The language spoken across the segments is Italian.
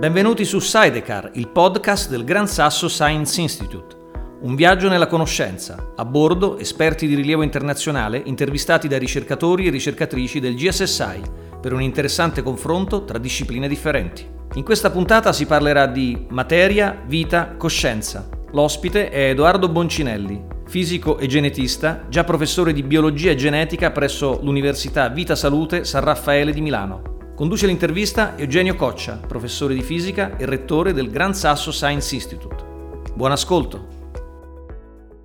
Benvenuti su Sidecar, il podcast del Gran Sasso Science Institute. Un viaggio nella conoscenza. A bordo esperti di rilievo internazionale intervistati da ricercatori e ricercatrici del GSSI per un interessante confronto tra discipline differenti. In questa puntata si parlerà di materia, vita, coscienza. L'ospite è Edoardo Boncinelli, fisico e genetista, già professore di biologia e genetica presso l'Università Vita Salute San Raffaele di Milano. Conduce l'intervista Eugenio Coccia, professore di fisica e rettore del Gran Sasso Science Institute. Buon ascolto.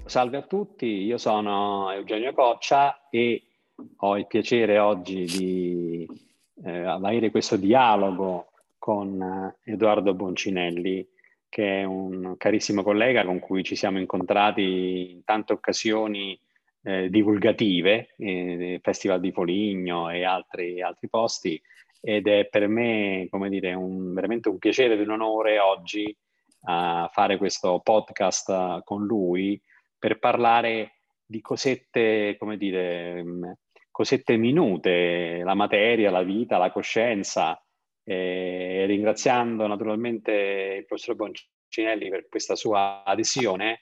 Salve a tutti, io sono Eugenio Coccia e ho il piacere oggi di eh, avere questo dialogo con eh, Edoardo Boncinelli, che è un carissimo collega con cui ci siamo incontrati in tante occasioni eh, divulgative, eh, Festival di Foligno e altri, altri posti, ed è per me, come dire, un, veramente un piacere ed un onore oggi uh, fare questo podcast con lui per parlare di cosette, come dire, mm, cosette minute, la materia, la vita, la coscienza, e ringraziando naturalmente il professor Boncinelli per questa sua adesione,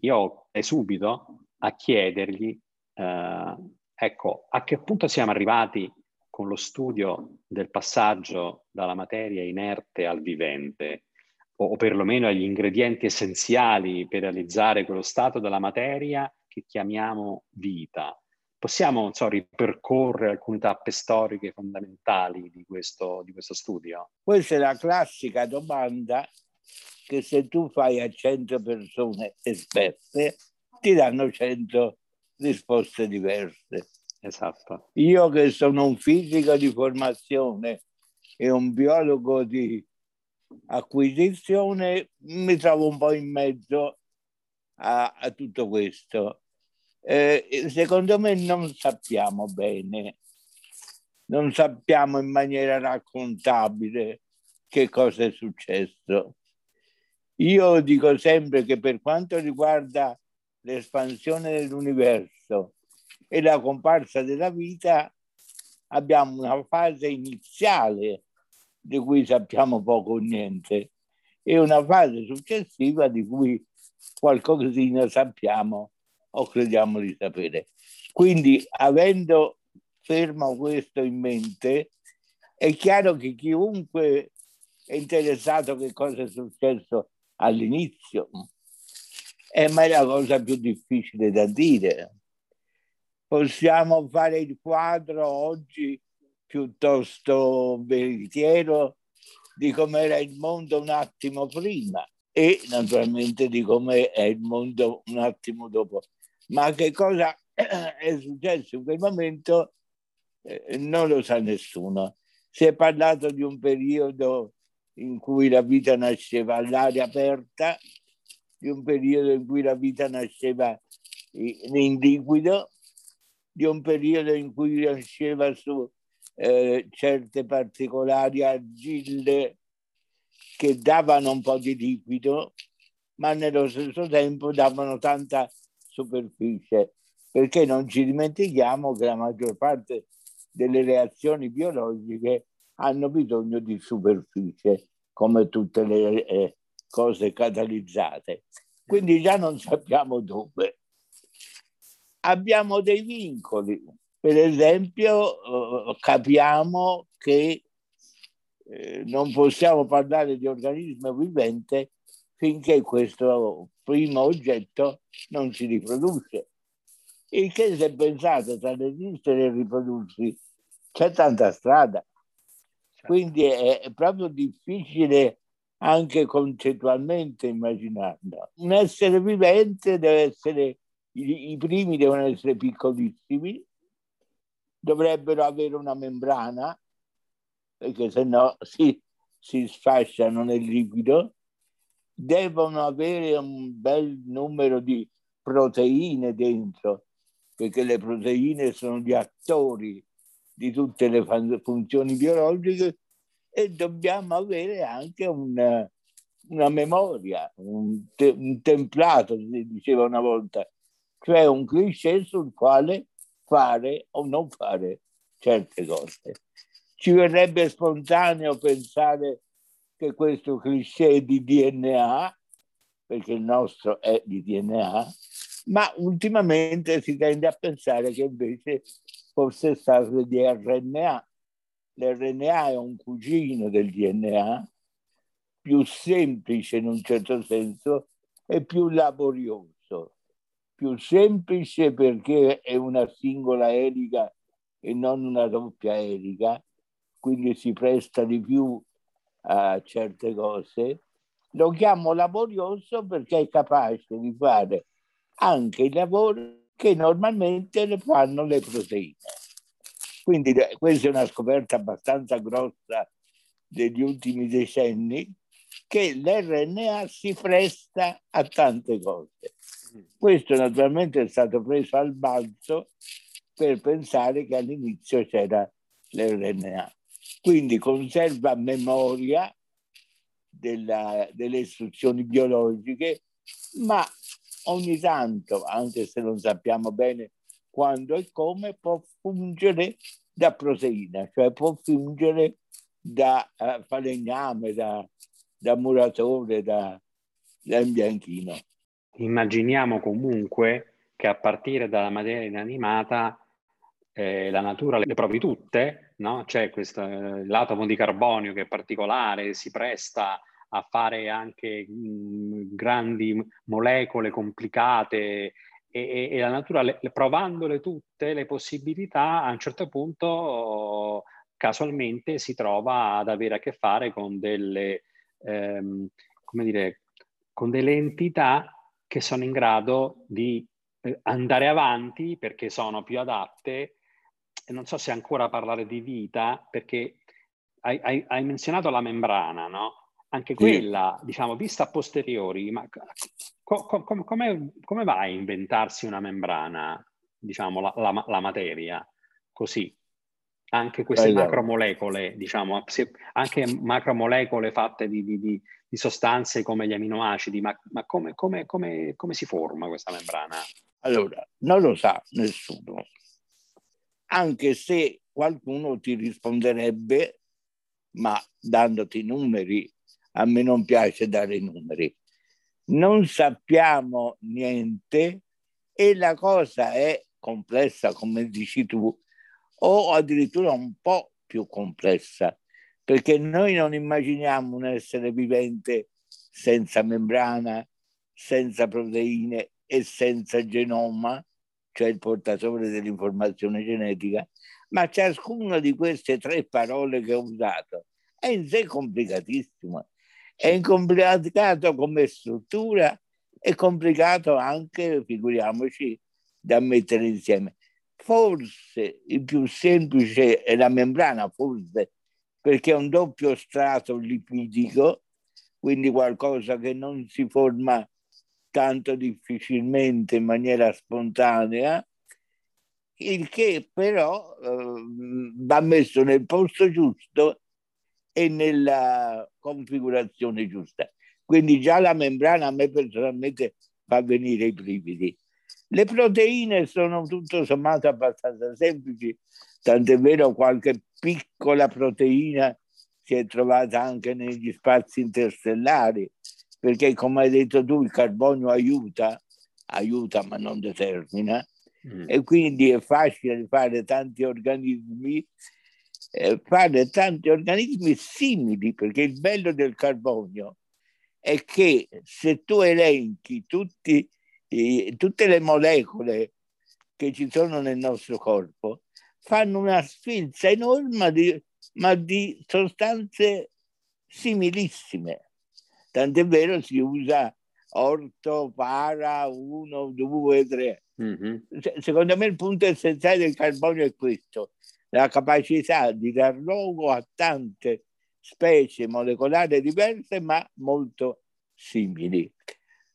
io subito a chiedergli, eh, ecco, a che punto siamo arrivati con lo studio del passaggio dalla materia inerte al vivente, o, o perlomeno agli ingredienti essenziali per realizzare quello stato della materia che chiamiamo vita. Possiamo so, ripercorrere alcune tappe storiche fondamentali di questo, di questo studio? Questa è la classica domanda che se tu fai a 100 persone esperte ti danno 100 risposte diverse. Esatto. Io che sono un fisico di formazione e un biologo di acquisizione, mi trovo un po' in mezzo a, a tutto questo. Eh, secondo me non sappiamo bene, non sappiamo in maniera raccontabile che cosa è successo. Io dico sempre che per quanto riguarda l'espansione dell'universo e la comparsa della vita abbiamo una fase iniziale di cui sappiamo poco o niente e una fase successiva di cui qualcosina sappiamo o crediamo di sapere. Quindi avendo fermo questo in mente, è chiaro che chiunque è interessato a che cosa è successo all'inizio, è ma è la cosa più difficile da dire possiamo fare il quadro oggi piuttosto veritiero di com'era il mondo un attimo prima e naturalmente di come è il mondo un attimo dopo. Ma che cosa è successo in quel momento eh, non lo sa nessuno. Si è parlato di un periodo in cui la vita nasceva all'aria aperta, di un periodo in cui la vita nasceva in liquido di un periodo in cui nasceva su eh, certe particolari argille che davano un po' di liquido, ma nello stesso tempo davano tanta superficie, perché non ci dimentichiamo che la maggior parte delle reazioni biologiche hanno bisogno di superficie, come tutte le eh, cose catalizzate. Quindi già non sappiamo dove abbiamo dei vincoli. Per esempio, eh, capiamo che eh, non possiamo parlare di organismo vivente finché questo primo oggetto non si riproduce. Il che se pensate tra l'esistere e riprodursi c'è tanta strada. Quindi è, proprio difficile anche concettualmente immaginarlo. Un essere vivente deve essere i, i primi devono essere piccolissimi, dovrebbero avere una membrana, perché se no si, si sfasciano nel liquido, devono avere un bel numero di proteine dentro, perché le proteine sono gli attori di tutte le funzioni biologiche e dobbiamo avere anche una, una memoria, un, te, un templato, si diceva una volta, cioè un cliché sul quale fare o non fare certe cose. Ci verrebbe spontaneo pensare che questo cliché di DNA, perché il nostro è di DNA, ma ultimamente si tende a pensare che invece fosse stato di RNA. L'RNA è un cugino del DNA, più semplice in un certo senso e più laborioso. Più semplice perché è una singola elica e non una doppia elica, quindi si presta di più a certe cose. Lo chiamo laborioso perché è capace di fare anche i lavori che normalmente le fanno le proteine. Quindi questa è una scoperta abbastanza grossa degli ultimi decenni che l'RNA si presta a tante cose. Questo naturalmente è stato preso al balzo per pensare che all'inizio c'era l'RNA. Quindi conserva memoria della, delle istruzioni biologiche, ma ogni tanto, anche se non sappiamo bene quando e come, può fungere da proteina, cioè può fungere da uh, falegname, da, da muratore, da, da imbianchino. Immaginiamo comunque che a partire dalla materia inanimata eh, la natura le provi tutte, no? c'è questo eh, l'atomo di carbonio che è particolare, si presta a fare anche grandi molecole complicate e, e, la natura, le, provandole tutte le possibilità, a un certo punto casualmente si trova ad avere a che fare con delle, ehm, come dire, con delle entità che sono in grado di eh, andare avanti perché sono più adatte. E non so se ancora parlare di vita, perché hai, hai, hai menzionato la membrana, no? Anche quella, sì. diciamo, vista a posteriori, ma co- co- come, come va a inventarsi una membrana, diciamo, la, la, la materia, così? Anche queste allora. macromolecole, diciamo, anche macromolecole fatte di, di, di, di, sostanze come gli aminoacidi, ma, ma come, come, come, come si forma questa membrana? Allora, non lo sa nessuno, anche se qualcuno ti risponderebbe, ma dandoti numeri a me non piace dare i numeri. Non sappiamo niente e la cosa è complessa, come dici tu, o addirittura un po' più complessa, perché noi non immaginiamo un essere vivente senza membrana, senza proteine e senza genoma, cioè il portatore dell'informazione genetica, ma ciascuna di queste tre parole che ho usato è in sé complicatissima è complicato come struttura, è complicato anche, figuriamoci, da mettere insieme. Forse il più semplice è la membrana, forse, perché è un doppio strato lipidico, quindi qualcosa che non si forma tanto difficilmente in maniera spontanea, il che però eh, va messo nel posto giusto e nella configurazione giusta. Quindi già la membrana a me personalmente fa venire i brividi. Le proteine sono tutto sommato abbastanza semplici, tant'è vero qualche piccola proteina si è trovata anche negli spazi interstellari, perché come hai detto tu il carbonio aiuta, aiuta ma non determina, mm. e quindi è facile fare tanti organismi eh, fare tanti organismi simili, perché il bello del carbonio è che se tu elenchi tutti, eh, tutte le molecole che ci sono nel nostro corpo, fanno una sfilza enorme di, ma di sostanze similissime. Tant'è vero si usa orto, para, 1, 2, 3. Mm-hmm. Secondo me il punto essenziale del carbonio è questo, la capacità di dar luogo a tante specie molecolari diverse ma molto simili.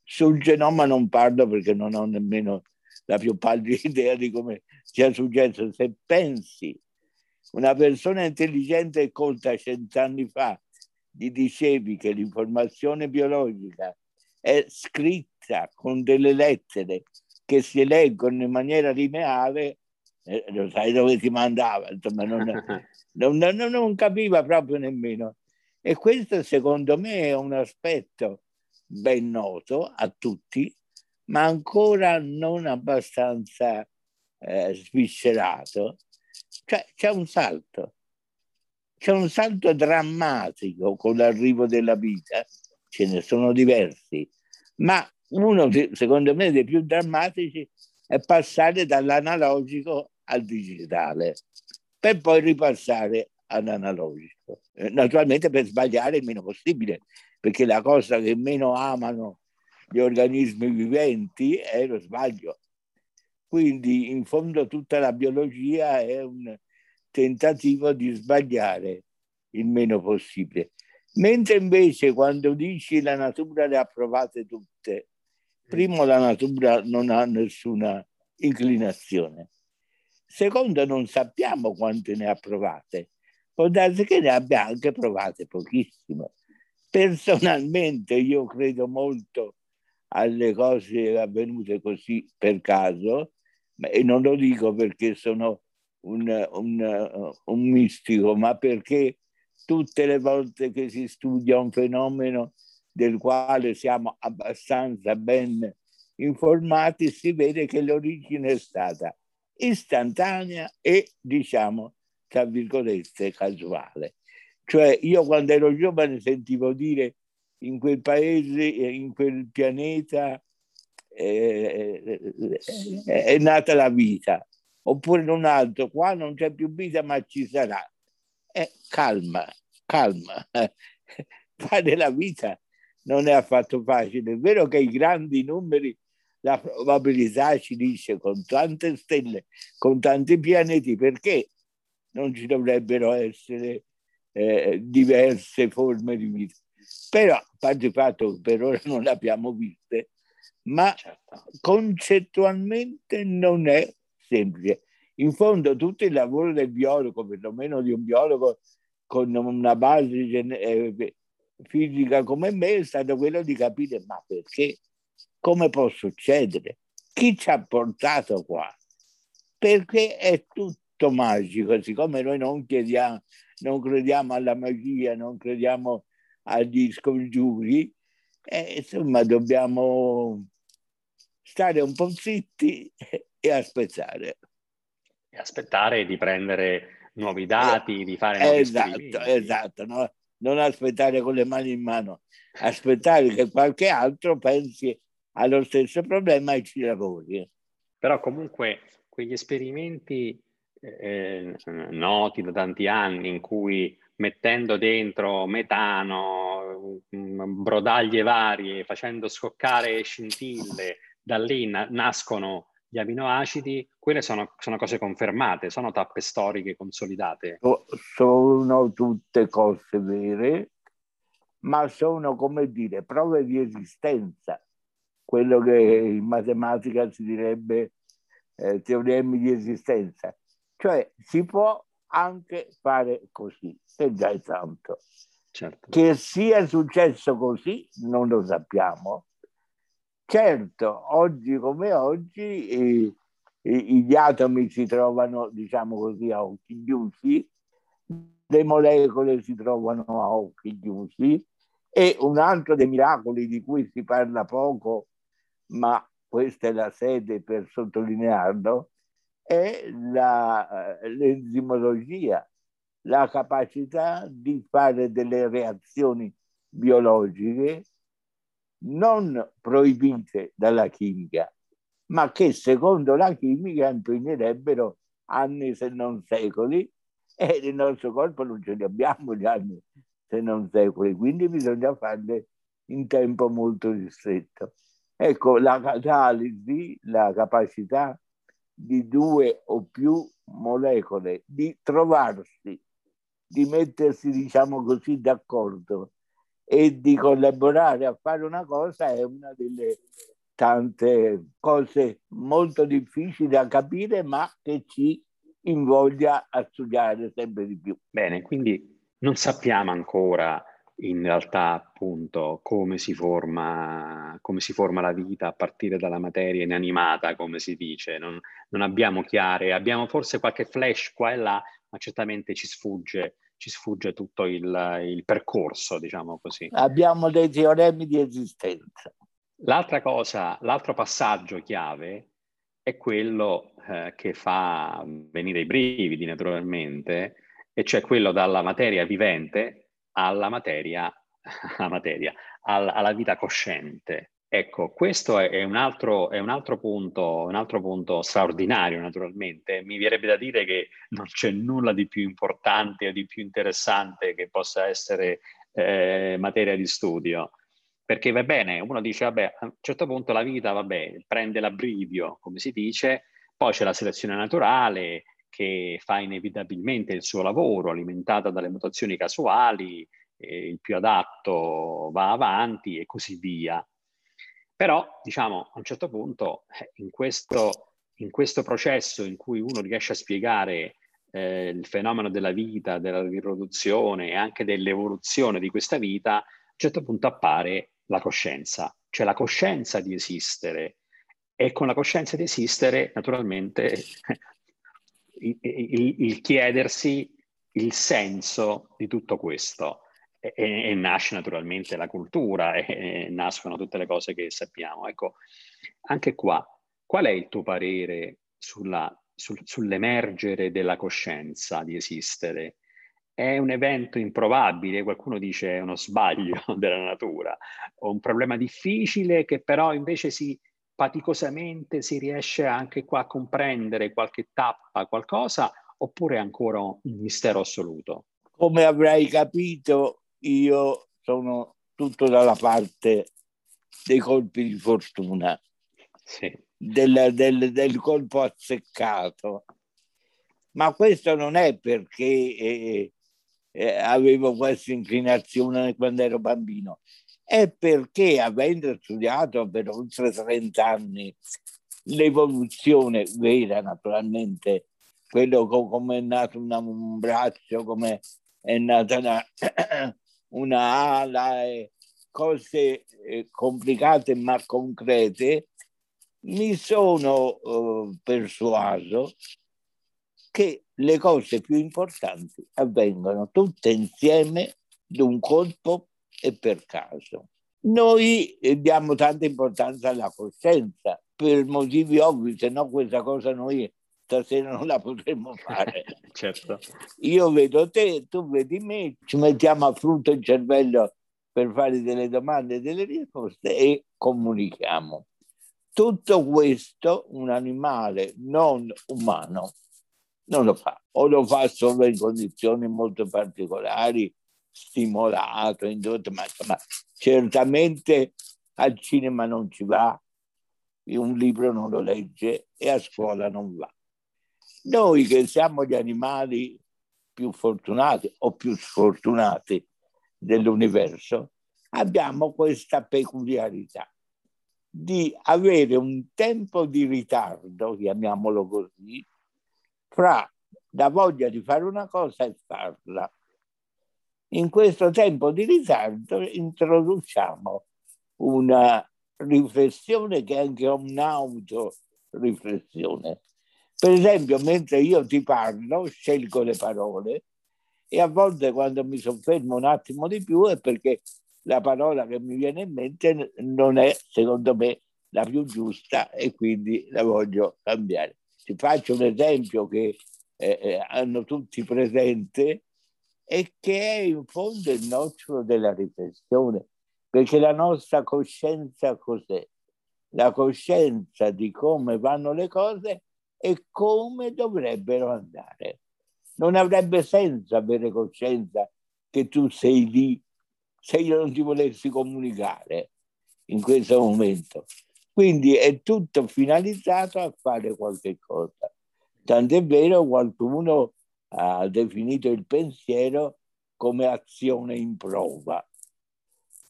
Sul genoma non parlo perché non ho nemmeno la più pallida idea di come sia successo. Se pensi una persona intelligente e colta cent'anni fa gli dicevi che l'informazione biologica è scritta con delle lettere che si leggono in maniera lineare, eh, lo sai dove si mandava, insomma non, non, non, non capiva proprio nemmeno. E questo secondo me è un aspetto ben noto a tutti, ma ancora non abbastanza eh, sviscerato. Cioè, c'è un salto, c'è un salto drammatico con l'arrivo della vita, ce ne sono diversi, ma uno secondo me dei più drammatici è passare dall'analogico al digitale, per poi ripassare all'analogico. Eh, naturalmente per sbagliare il meno possibile, perché la cosa che meno amano gli organismi viventi è lo sbaglio. Quindi in fondo tutta la biologia è un tentativo di sbagliare il meno possibile. Mentre invece quando dici la natura le ha provate tutte, primo la natura non ha nessuna inclinazione. Secondo non sappiamo quante ne ha provate. Può darsi che ne abbia anche provate pochissimo. Personalmente io credo molto alle cose avvenute così per caso e non lo dico perché sono un, un, un mistico, ma perché tutte le volte che si studia un fenomeno del quale siamo abbastanza ben informati, si vede che l'origine è stata istantanea e, diciamo, tra virgolette, casuale. Cioè, io quando ero giovane sentivo dire in quel paese, in quel pianeta, eh, è nata la vita, oppure in un altro, qua non c'è più vita ma ci sarà. Eh, calma, calma. Fare la vita non è affatto facile. È vero che i grandi numeri, la probabilità ci dice con tante stelle, con tanti pianeti, perché non ci dovrebbero essere eh, diverse forme di vita. Però, a parte il fatto che per ora non le abbiamo viste, ma certo. concettualmente non è semplice. In fondo tutto il lavoro del biologo, perlomeno di un biologo con una base eh, fisica come me, è stato quello di capire ma perché, come può succedere, chi ci ha portato qua, perché è tutto magico, siccome noi non, chiediamo, non crediamo alla magia, non crediamo agli scongiuri, eh, insomma dobbiamo stare un po' zitti e aspettare. E aspettare di prendere nuovi dati, eh, di fare nuovi Esatto, esatto. No? Non aspettare con le mani in mano, aspettare che qualche altro pensi allo stesso problema e ci lavori. Però comunque quegli esperimenti eh, noti da tanti anni in cui mettendo dentro metano, mm, brodaglie varie, facendo scoccare scintille, da lì na- nascono gli aminoacidi, quelle sono, sono, cose confermate, sono tappe storiche consolidate. Sono tutte cose vere, ma sono, come dire, prove di esistenza, quello che in matematica si direbbe eh, teoremi di esistenza. Cioè si può anche fare così, e già è tanto. Certo. Che sia successo così non lo sappiamo. Certo, oggi come oggi i, i, gli atomi si trovano, diciamo così, a occhi chiusi, le molecole si trovano a occhi chiusi e un altro dei miracoli di cui si parla poco, ma questa è la sede per sottolinearlo, è la, eh, l'enzimologia, la capacità di fare delle reazioni biologiche non proibite dalla chimica, ma che secondo la chimica impegnerebbero anni se non secoli e nel nostro corpo non ce li abbiamo gli anni se non secoli, quindi bisogna farle in tempo molto ristretto. Ecco, la catalisi, la capacità di due o più molecole di trovarsi, di mettersi, diciamo così, d'accordo e di collaborare a fare una cosa è una delle tante cose molto difficili da capire, ma che ci invoglia a studiare sempre di più. Bene, quindi non sappiamo ancora in realtà appunto come si forma, come si forma la vita a partire dalla materia inanimata, come si dice. Non, non abbiamo chiare, abbiamo forse qualche flash qua e là, ma certamente ci sfugge, ci sfugge tutto il, il percorso, diciamo così. Abbiamo dei teoremi di esistenza. L'altra cosa, l'altro passaggio chiave è quello eh, che fa venire i brividi naturalmente, e cioè quello dalla materia vivente alla materia, alla, materia, alla, alla vita cosciente. Ecco, questo è un, altro, è un altro, punto, un altro punto straordinario, naturalmente. Mi verrebbe da dire che non c'è nulla di più importante o di più interessante che possa essere eh, materia di studio. Perché va bene, uno dice, vabbè, a un certo punto la vita, vabbè, prende l'abbrivio, come si dice, poi c'è la selezione naturale, che fa inevitabilmente il suo lavoro, alimentata dalle mutazioni casuali, eh, il più adatto va avanti e così via. Però, diciamo, a un certo punto, eh, in questo, in questo processo in cui uno riesce a spiegare eh, il fenomeno della vita, della riproduzione e anche dell'evoluzione di questa vita, a un certo punto appare la coscienza, cioè la coscienza di esistere. E con la coscienza di esistere, naturalmente, il, il, chiedersi il senso di tutto questo. E, e, nasce naturalmente la cultura e, e, nascono tutte le cose che sappiamo. Ecco, anche qua, qual è il tuo parere sulla, sul, sull'emergere della coscienza di esistere? È un evento improbabile, qualcuno dice è uno sbaglio della natura, o un problema difficile che però invece si, faticosamente si riesce anche qua a comprendere qualche tappa, qualcosa, oppure è ancora un mistero assoluto? Come avrai capito, io sono tutto dalla parte dei colpi di fortuna, sì. del, del, del, colpo azzeccato. Ma questo non è perché eh, eh, avevo questa inclinazione quando ero bambino, è perché avendo studiato per oltre 30 anni l'evoluzione vera naturalmente, quello come è nato una, un braccio, come è nata una, una ala e cose eh, complicate ma concrete, mi sono eh, persuaso che le cose più importanti avvengono tutte insieme d'un colpo e per caso. Noi diamo tanta importanza alla coscienza per motivi ovvi, se no questa cosa noi stasera non la potremmo fare. certo. Io vedo te, tu vedi me, ci mettiamo a frutto il cervello per fare delle domande e delle risposte e comunichiamo. Tutto questo un animale non umano non lo fa, o lo fa solo in condizioni molto particolari stimolato, indotto, ma insomma, certamente al cinema non ci va, un libro non lo legge e a scuola non va. Noi che siamo gli animali più fortunati o più sfortunati dell'universo, abbiamo questa peculiarità di avere un tempo di ritardo, chiamiamolo così, fra la voglia di fare una cosa e farla. In questo tempo di ritardo introduciamo una riflessione che è anche un'autoriflessione. Per esempio, mentre io ti parlo, scelgo le parole e a volte quando mi soffermo un attimo di più è perché la parola che mi viene in mente non è, secondo me, la più giusta e quindi la voglio cambiare. Ti faccio un esempio che eh, eh hanno tutti presente e che è in fondo il nocciolo della riflessione, perché la nostra coscienza cos'è? La coscienza di come vanno le cose e come dovrebbero andare. Non avrebbe senso avere coscienza che tu sei lì se io non ti volessi comunicare in questo momento. Quindi è tutto finalizzato a fare qualche cosa. Tant'è vero qualcuno ha definito il pensiero come azione in prova.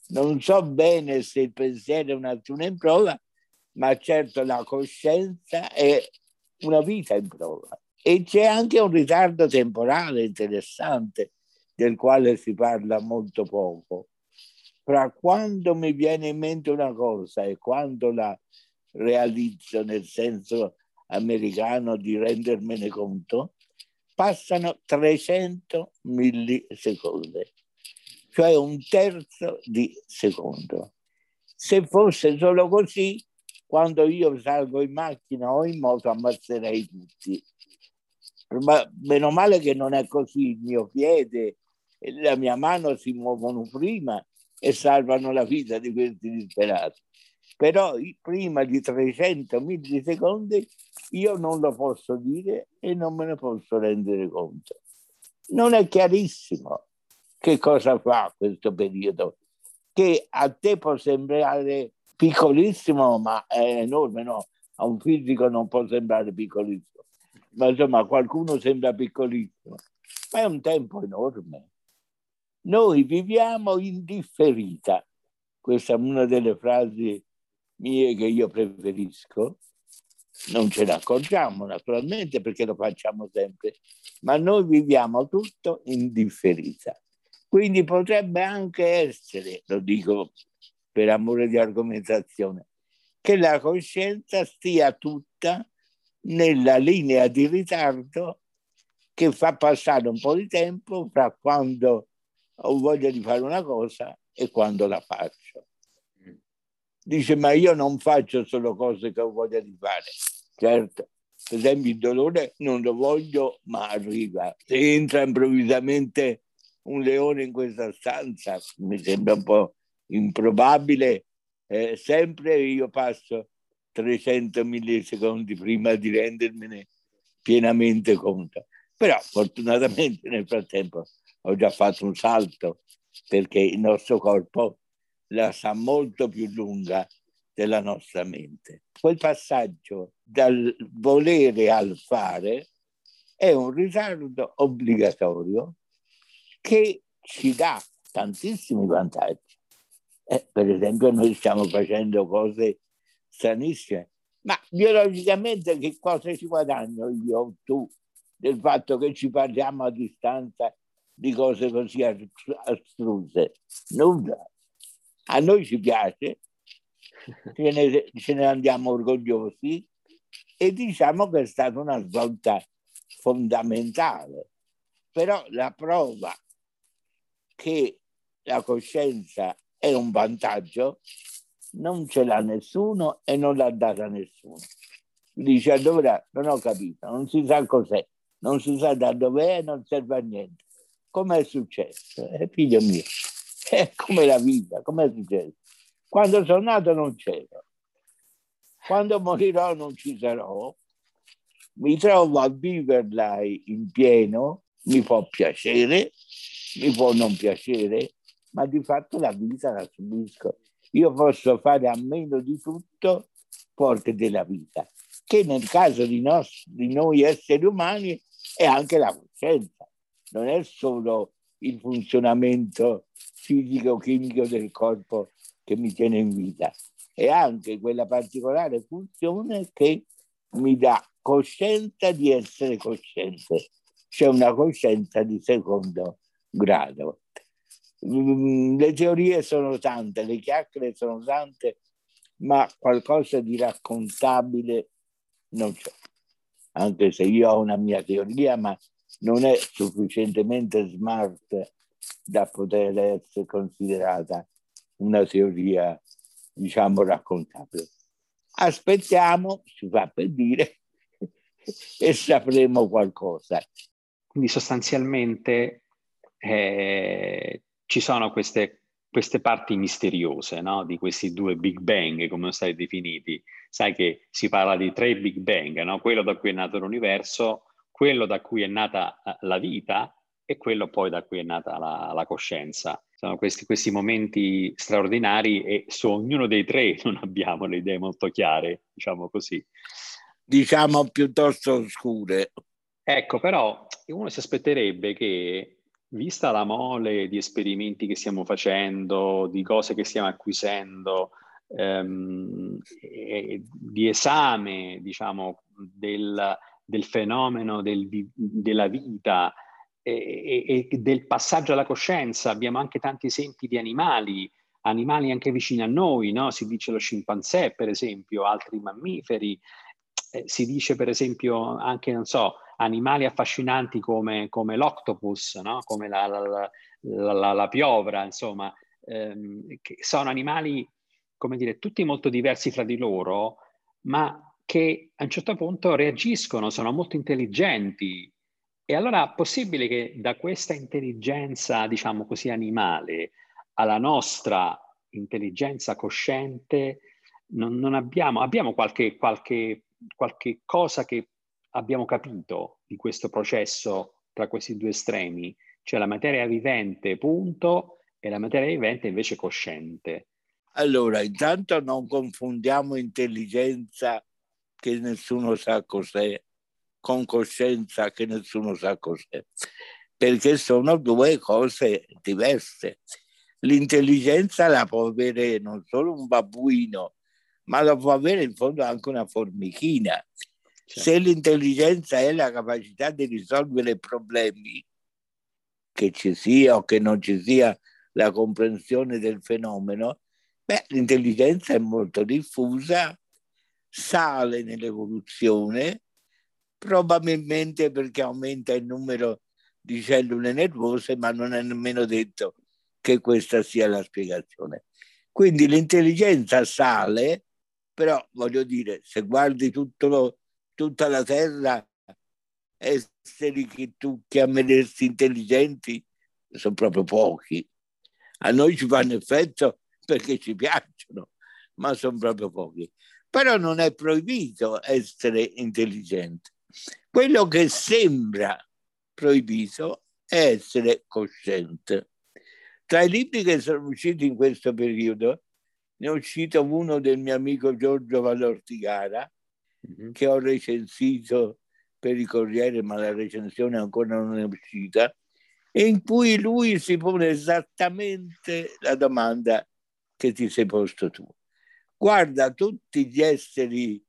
Non so bene se il pensiero è un'azione in prova, ma certo la coscienza è una vita in prova. E c'è anche un ritardo temporale interessante, del quale si parla molto poco. Fra quando mi viene in mente una cosa e quando la realizzo nel senso americano di rendermene conto, passano 300 millisecondi, cioè un terzo di secondo. Se fosse solo così, quando io salgo in macchina o in moto ammazzerei tutti. Ma meno male che non è così, il mio piede e la mia mano si muovono prima e salvano la vita di questi disperati. Però prima di 300 millisecondi io non lo posso dire e non me ne posso rendere conto. Non è chiarissimo che cosa fa questo periodo, che a te può sembrare piccolissimo, ma è enorme, no? A un fisico non può sembrare piccolissimo, ma insomma a qualcuno sembra piccolissimo, ma è un tempo enorme. Noi viviamo in differita. Questa è una delle frasi mie che io preferisco. Non ce ne accorgiamo naturalmente perché lo facciamo sempre, ma noi viviamo tutto in differita. Quindi potrebbe anche essere, lo dico per amore di argomentazione, che la coscienza stia tutta nella linea di ritardo che fa passare un po' di tempo fra quando ho voglia di fare una cosa e quando la faccio. Dice, ma io non faccio solo cose che ho voglia di fare. Certo, per esempio il dolore non lo voglio, ma arriva. Se entra improvvisamente un leone in questa stanza, mi sembra un po' improbabile, eh, sempre io passo 300 millisecondi prima di rendermene pienamente conto. Però fortunatamente nel frattempo ho già fatto un salto perché il nostro corpo la sa molto più lunga della nostra mente. Quel passaggio dal volere al fare è un ritardo obbligatorio che ci dà tantissimi vantaggi. Eh, per esempio noi stiamo facendo cose stranissime, ma biologicamente che cosa ci guadagno io o tu del fatto che ci parliamo a distanza di cose così astruse. Nulla. A noi ci piace, ce ne, ce ne andiamo orgogliosi e diciamo che è stata una svolta fondamentale. Però la prova che la coscienza è un vantaggio non ce l'ha nessuno e non l'ha data nessuno. Dice allora non ho capito, non si sa cos'è, non si sa da dove è, non serve a niente come è successo? Eh, figlio mio, è come la vita, come è successo? Quando sono nato non c'ero, quando morirò non ci sarò, mi trovo a viverla in pieno, mi può piacere, mi può non piacere, ma di fatto la vita la subisco. Io posso fare a meno di tutto forte della vita, che nel caso di, nos- di noi esseri umani è anche la coscienza non è solo il funzionamento fisico-chimico del corpo che mi tiene in vita, è anche quella particolare funzione che mi dà coscienza di essere cosciente, c'è una coscienza di secondo grado. Mm, le teorie sono tante, le chiacchiere sono tante, ma qualcosa di raccontabile non c'è. Anche se io ho una mia teoria, ma non è sufficientemente smart da poter essere considerata una teoria, diciamo, raccontabile. Aspettiamo, si fa per dire, e sapremo qualcosa. Quindi sostanzialmente eh, ci sono queste, queste parti misteriose no? di questi due Big Bang, come sono stati definiti. Sai che si parla di tre Big Bang, no? quello da cui è nato l'universo, quello da cui è nata eh, la vita e quello poi da cui è nata la, la coscienza. Sono questi, questi, momenti straordinari e su ognuno dei tre non abbiamo le idee molto chiare, diciamo così. Diciamo piuttosto oscure. Ecco, però uno si aspetterebbe che, vista la mole di esperimenti che stiamo facendo, di cose che stiamo acquisendo, ehm, di esame, diciamo, del, del fenomeno del, della vita e, e, del passaggio alla coscienza. Abbiamo anche tanti esempi di animali, animali anche vicini a noi, no? si dice lo scimpanzé per esempio, altri mammiferi, eh, si dice per esempio anche, non so, animali affascinanti come, come l'octopus, no? come la, la, la, la, piovra, insomma, ehm, che sono animali, come dire, tutti molto diversi fra di loro, ma che a un certo punto reagiscono, sono molto intelligenti. E allora è possibile che da questa intelligenza, diciamo così, animale alla nostra intelligenza cosciente non, non abbiamo, abbiamo qualche, qualche, qualche cosa che abbiamo capito di questo processo tra questi due estremi, cioè la materia vivente, punto, e la materia vivente invece cosciente. Allora, intanto non confondiamo intelligenza che nessuno sa cos'è con coscienza che nessuno sa cos'è, perché sono due cose diverse. L'intelligenza la può avere non solo un babbuino, ma la può avere in fondo anche una formichina. Certo. Se l'intelligenza è la capacità di risolvere problemi, che ci sia o che non ci sia la comprensione del fenomeno, beh, l'intelligenza è molto diffusa, sale nell'evoluzione, probabilmente perché aumenta il numero di cellule nervose, ma non è nemmeno detto che questa sia la spiegazione. Quindi l'intelligenza sale, però voglio dire, se guardi lo, tutta la Terra, esseri che tu chiameresti intelligenti sono proprio pochi. A noi ci fanno effetto perché ci piacciono, ma sono proprio pochi. Però non è proibito essere intelligente. Quello che sembra proibito è essere cosciente. Tra i libri che sono usciti in questo periodo, ne è uscito uno del mio amico Giorgio Vallortigara, mm-hmm. che ho recensito per il Corriere, ma la recensione ancora non è uscita, e in cui lui si pone esattamente la domanda che ti sei posto tu. Guarda tutti gli esseri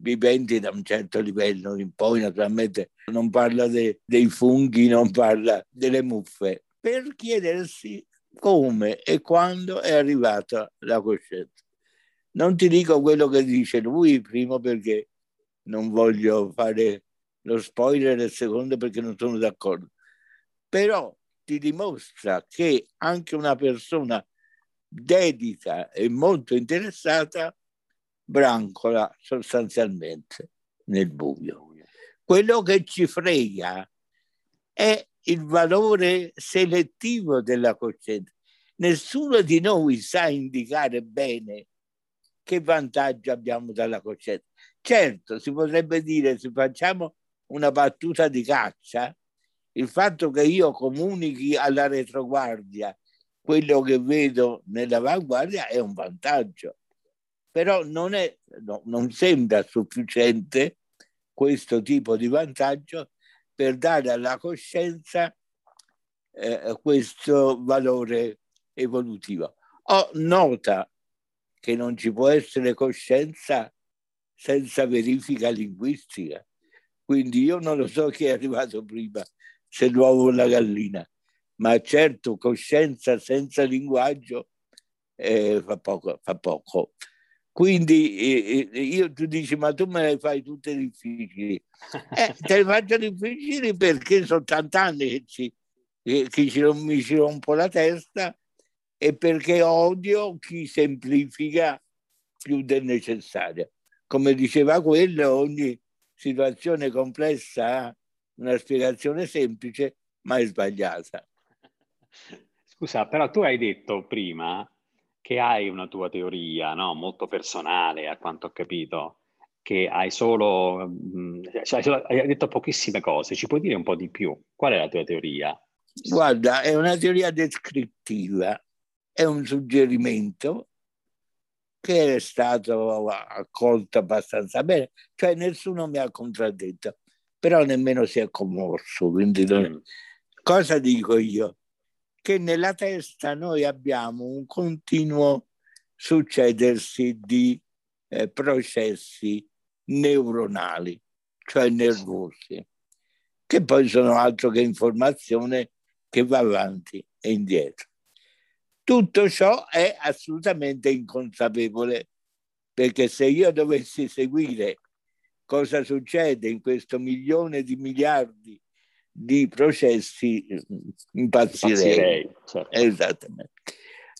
viventi da un certo livello in poi, naturalmente non parla de, dei funghi, non parla delle muffe, per chiedersi come e quando è arrivata la coscienza. Non ti dico quello che dice lui, primo perché non voglio fare lo spoiler e secondo perché non sono d'accordo. Però ti dimostra che anche una persona dedita e molto interessata brancola sostanzialmente nel buio. Quello che ci frega è il valore selettivo della coscienza. Nessuno di noi sa indicare bene che vantaggio abbiamo dalla coscienza. Certo, si potrebbe dire, se facciamo una battuta di caccia, il fatto che io comunichi alla retroguardia quello che vedo nell'avanguardia è un vantaggio, però non, è, no, non sembra sufficiente questo tipo di vantaggio per dare alla coscienza eh, questo valore evolutivo. Ho nota che non ci può essere coscienza senza verifica linguistica. Quindi io non lo so chi è arrivato prima, se l'uovo o la gallina, ma certo coscienza senza linguaggio eh, fa, poco, fa poco. Quindi eh, eh io tu dici, ma tu me le fai tutte difficili. Eh, te le faccio difficili perché sono tant'anni che, ci, che ci, mi ci rompo la testa e perché odio chi semplifica più del necessario. Come diceva quello, ogni situazione complessa ha una spiegazione semplice, ma è sbagliata. Scusa, però tu hai detto prima che hai una tua teoria, no? molto personale, a quanto ho capito, che hai solo, mh, cioè, hai detto pochissime cose, ci puoi dire un po' di più? Qual è la tua teoria? Guarda, è una teoria descrittiva, è un suggerimento che è stato accolto abbastanza bene, cioè nessuno mi ha contraddetto, però nemmeno si è commosso. Quindi non... Mm. cosa dico io? Che nella testa noi abbiamo un continuo succedersi di eh, processi neuronali, cioè nervosi. che poi sono altro che informazione che va avanti e indietro. Tutto ciò è assolutamente inconsapevole, perché se io dovessi seguire cosa succede in questo milione di miliardi di processi, impazzirei. impazzirei certo. Esattamente.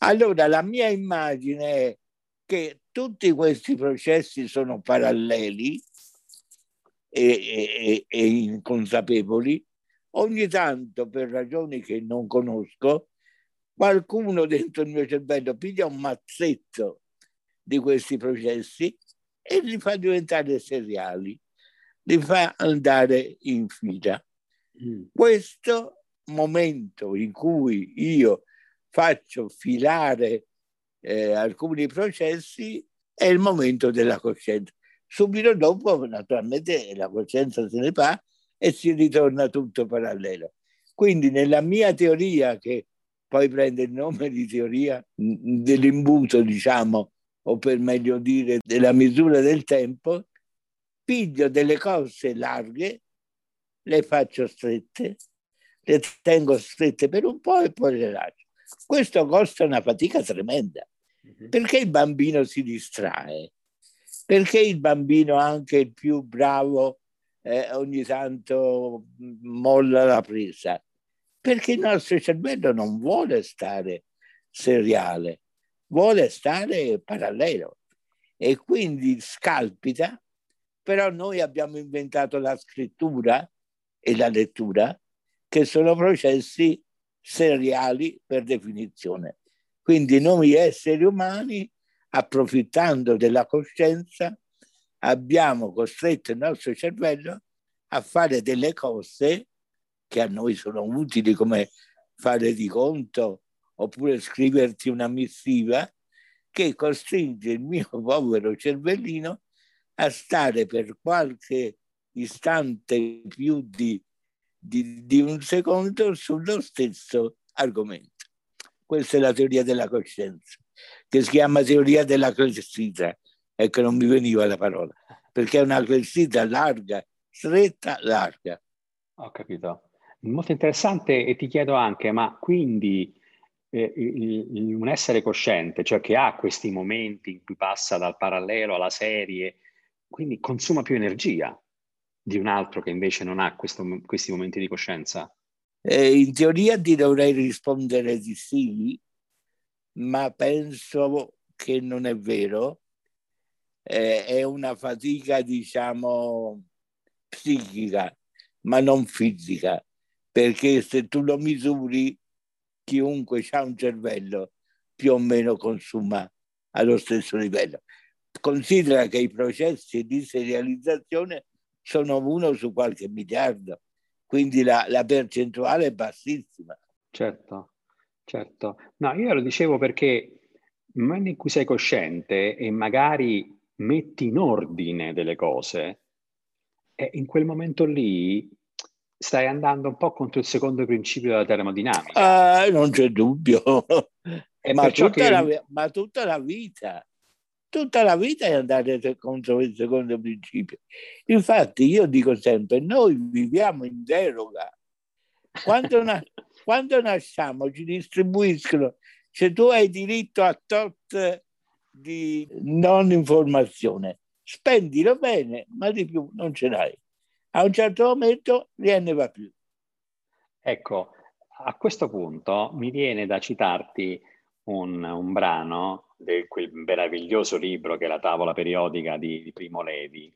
Allora, la mia immagine è che tutti questi processi sono paralleli e, e, e inconsapevoli. Ogni tanto, per ragioni che non conosco, qualcuno dentro il mio cervello piglia un mazzetto di questi processi e li fa diventare seriali, li fa andare in fila. Mm. Questo momento in cui io faccio filare eh, alcuni processi è il momento della coscienza. Subito dopo, naturalmente, la coscienza se ne va e si ritorna tutto parallelo. Quindi nella mia teoria, che poi prende il nome di teoria dell'imbuto, diciamo, o per meglio dire della misura del tempo, piglio delle cose larghe, le faccio strette, le tengo strette per un po' e poi le lascio. Questo costa una fatica tremenda. Mhm. Perché il bambino si distrae? Perché il bambino, anche il più bravo, eh, ogni tanto molla la presa? Perché il nostro cervello non vuole stare seriale, vuole stare parallelo e quindi scalpita, però noi abbiamo inventato la scrittura e la lettura, che sono processi seriali per definizione. Quindi noi esseri umani, approfittando della coscienza, abbiamo costretto il nostro cervello a fare delle cose che a noi sono utili come fare di conto oppure scriverti una missiva che costringe il mio povero cervellino a stare per qualche istante più di, di, di un secondo sullo stesso argomento. Questa è la teoria della coscienza, che si chiama teoria della clessita. Ecco, non mi veniva la parola, perché è una clessita larga, stretta, larga. Ho capito. Molto interessante e ti chiedo anche, ma quindi eh, un essere cosciente, cioè che ha questi momenti in cui passa dal parallelo alla serie, quindi consuma più energia di un altro che invece non ha questo, questi momenti di coscienza? Eh, in teoria ti dovrei rispondere di sì, ma penso che non è vero. Eh, è una fatica, diciamo, psichica, ma non fisica, perché se tu lo misuri, chiunque ha un cervello più o meno consuma allo stesso livello. Considera che i processi di serializzazione sono uno su qualche miliardo quindi la, la percentuale è bassissima. Certo, certo. No, io lo dicevo perché nel momento in cui sei cosciente e magari metti in ordine delle cose, e in quel momento lì stai andando un po' contro il secondo principio della termodinamica. Ah, non c'è dubbio. Ma tutta, che... la, ma, tutta la, vita tutta la vita è andare contro il secondo principio. Infatti io dico sempre, noi viviamo in deroga. Quando, na- quando nasciamo ci distribuiscono, se tu hai diritto a tot di non informazione, spendilo bene, ma di più non ce l'hai. A un certo momento ne va più. Ecco, a questo punto mi viene da citarti un, un brano di quel meraviglioso libro che è la tavola periodica di, di Primo Levi,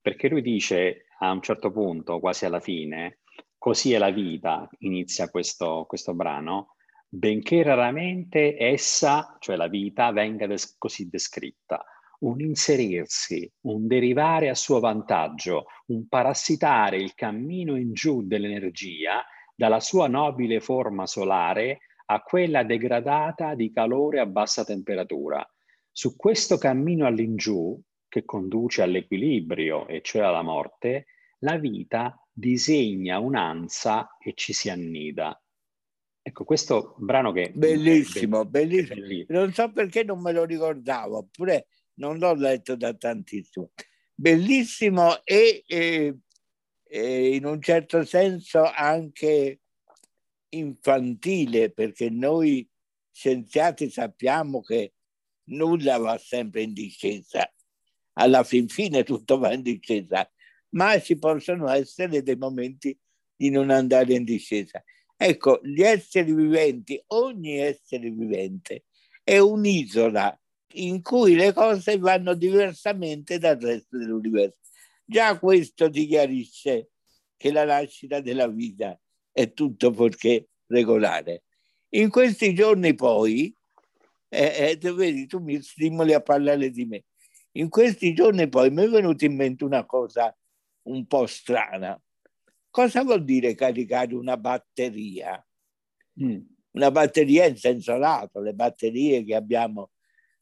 perché lui dice a un certo punto, quasi alla fine, così è la vita, inizia questo, questo brano, benché raramente essa, cioè la vita, venga des- così descritta. Un inserirsi, un derivare a suo vantaggio, un parassitare il cammino in giù dell'energia dalla sua nobile forma solare a quella degradata di calore a bassa temperatura. Su questo cammino all'ingiù, che conduce all'equilibrio, e cioè alla morte, la vita disegna un'ansa e ci si annida. Ecco, questo brano che... Bellissimo, bellissimo. bellissimo. Non so perché non me lo ricordavo, oppure non l'ho letto da tantissimo. Bellissimo e, e, eh, in un certo senso anche infantile, perché noi scienziati sappiamo che nulla va sempre in discesa, alla fin fine tutto va in discesa, ma ci possono essere dei momenti di non andare in discesa. Ecco, gli esseri viventi, ogni essere vivente è un'isola in cui le cose vanno diversamente dal resto dell'universo. Già questo ti chiarisce che la nascita della vita è tutto perché regolare. In questi giorni poi, eh, eh, vedi, tu mi stimoli a parlare di me, in questi giorni poi mi è venuta in mente una cosa un po' strana. Cosa vuol dire caricare una batteria? Mm. Una batteria in senso lato, le batterie che abbiamo,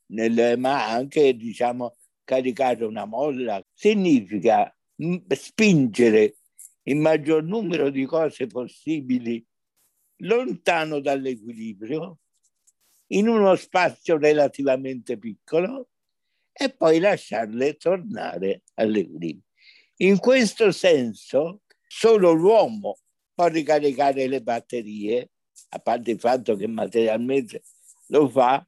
nel, ma anche diciamo caricare una molla, significa spingere il maggior numero di cose possibili lontano dall'equilibrio, in uno spazio relativamente piccolo e poi lasciarle tornare all'equilibrio. In questo senso, solo l'uomo può ricaricare le batterie, a parte il fatto che materialmente lo fa,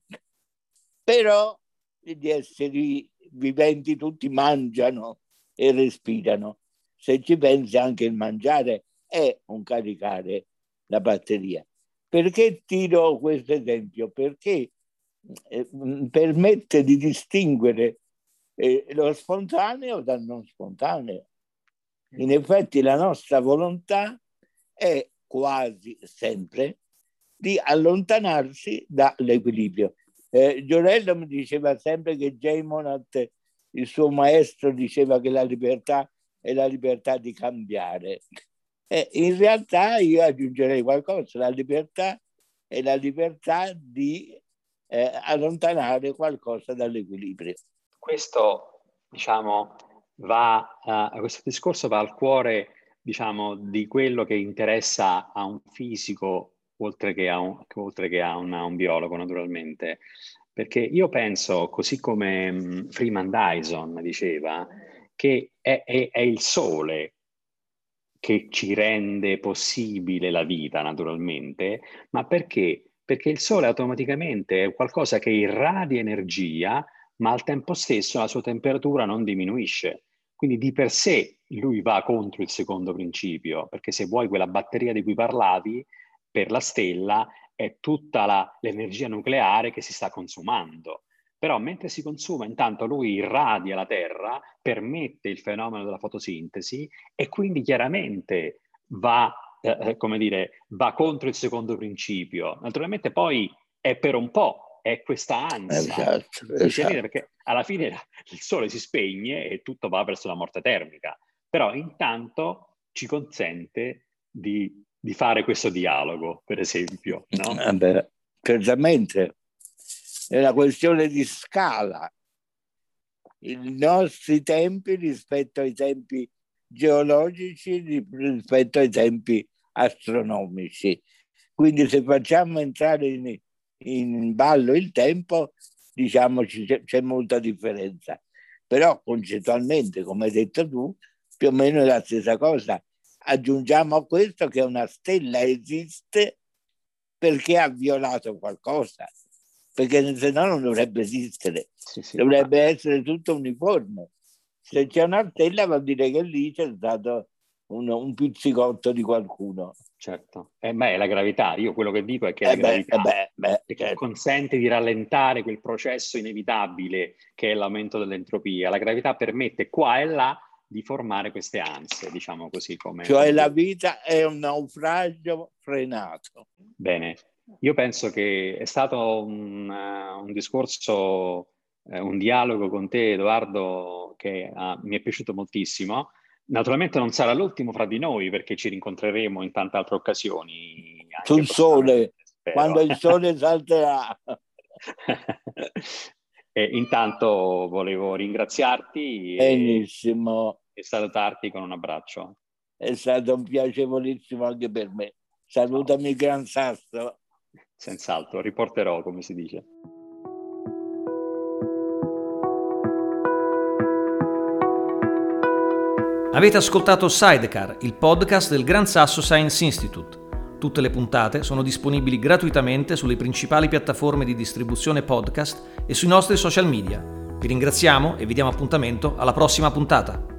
però gli esseri viventi tutti mangiano e respirano. Se ci pensi anche il mangiare è un caricare la batteria. Perché tiro questo esempio? Perché eh, permette di distinguere eh, lo spontaneo dal non spontaneo. In effetti la nostra volontà è quasi sempre di allontanarsi dall'equilibrio. Eh, Giorello mi diceva sempre che Jay Monat, il suo maestro, diceva che la libertà è la libertà di cambiare. Eh, in realtà io aggiungerei qualcosa, la libertà è la libertà di eh, allontanare qualcosa dall'equilibrio. Questo, diciamo, va, uh, questo discorso va al cuore, diciamo, di quello che interessa a un fisico oltre che a un, oltre che a un, a un biologo, naturalmente. Perché io penso, così come um, Freeman Dyson diceva, che è, è, è il sole che ci rende possibile la vita, naturalmente, ma perché? Perché il Sole automaticamente è qualcosa che irradia energia, ma al tempo stesso la sua temperatura non diminuisce. Quindi di per sé lui va contro il secondo principio, perché se vuoi quella batteria di cui parlavi, per la stella è tutta la, l'energia nucleare che si sta consumando. Però mentre si consuma, intanto lui irradia la Terra, permette il fenomeno della fotosintesi e quindi chiaramente va, eh, eh, come dire, va contro il secondo principio. Naturalmente poi è per un po', è questa ansia. Esatto, esatto. Perché alla fine il sole si spegne e tutto va verso la morte termica. Però intanto ci consente di, di fare questo dialogo, per esempio. No? Beh, certamente è una questione di scala. I nostri tempi rispetto ai tempi geologici, rispetto ai tempi astronomici. Quindi se facciamo entrare in, in ballo il tempo, diciamo c'è, c'è molta differenza. Però concettualmente, come hai detto tu, più o meno è la stessa cosa. Aggiungiamo a questo che una stella esiste perché ha violato qualcosa perché se no non dovrebbe esistere, sì, sì. dovrebbe essere tutto uniforme. Se c'è una stella vuol dire che lì c'è stato un, un pizzicotto di qualcuno. Certo, eh, beh, è la gravità. Io quello che dico è che eh la gravità beh, beh, certo. consente di rallentare quel processo inevitabile che è l'aumento dell'entropia. La gravità permette qua e là di formare queste ansie, diciamo così. Come... Cioè la vita è un naufragio frenato. Bene, io penso che è stato un, uh, un discorso, uh, un dialogo con te, Edoardo, che uh, mi è piaciuto moltissimo. Naturalmente non sarà l'ultimo fra di noi perché ci rincontreremo in tante altre occasioni. Sul sole, quando il sole salterà. e intanto volevo ringraziarti Benissimo. E, e salutarti con un abbraccio. È stato un piacevolissimo anche per me. Salutami Gran Sasso. Senz'altro, riporterò come si dice. Avete ascoltato Sidecar, il podcast del Gran Sasso Science Institute. Tutte le puntate sono disponibili gratuitamente sulle principali piattaforme di distribuzione podcast e sui nostri social media. Vi ringraziamo e vi diamo appuntamento alla prossima puntata.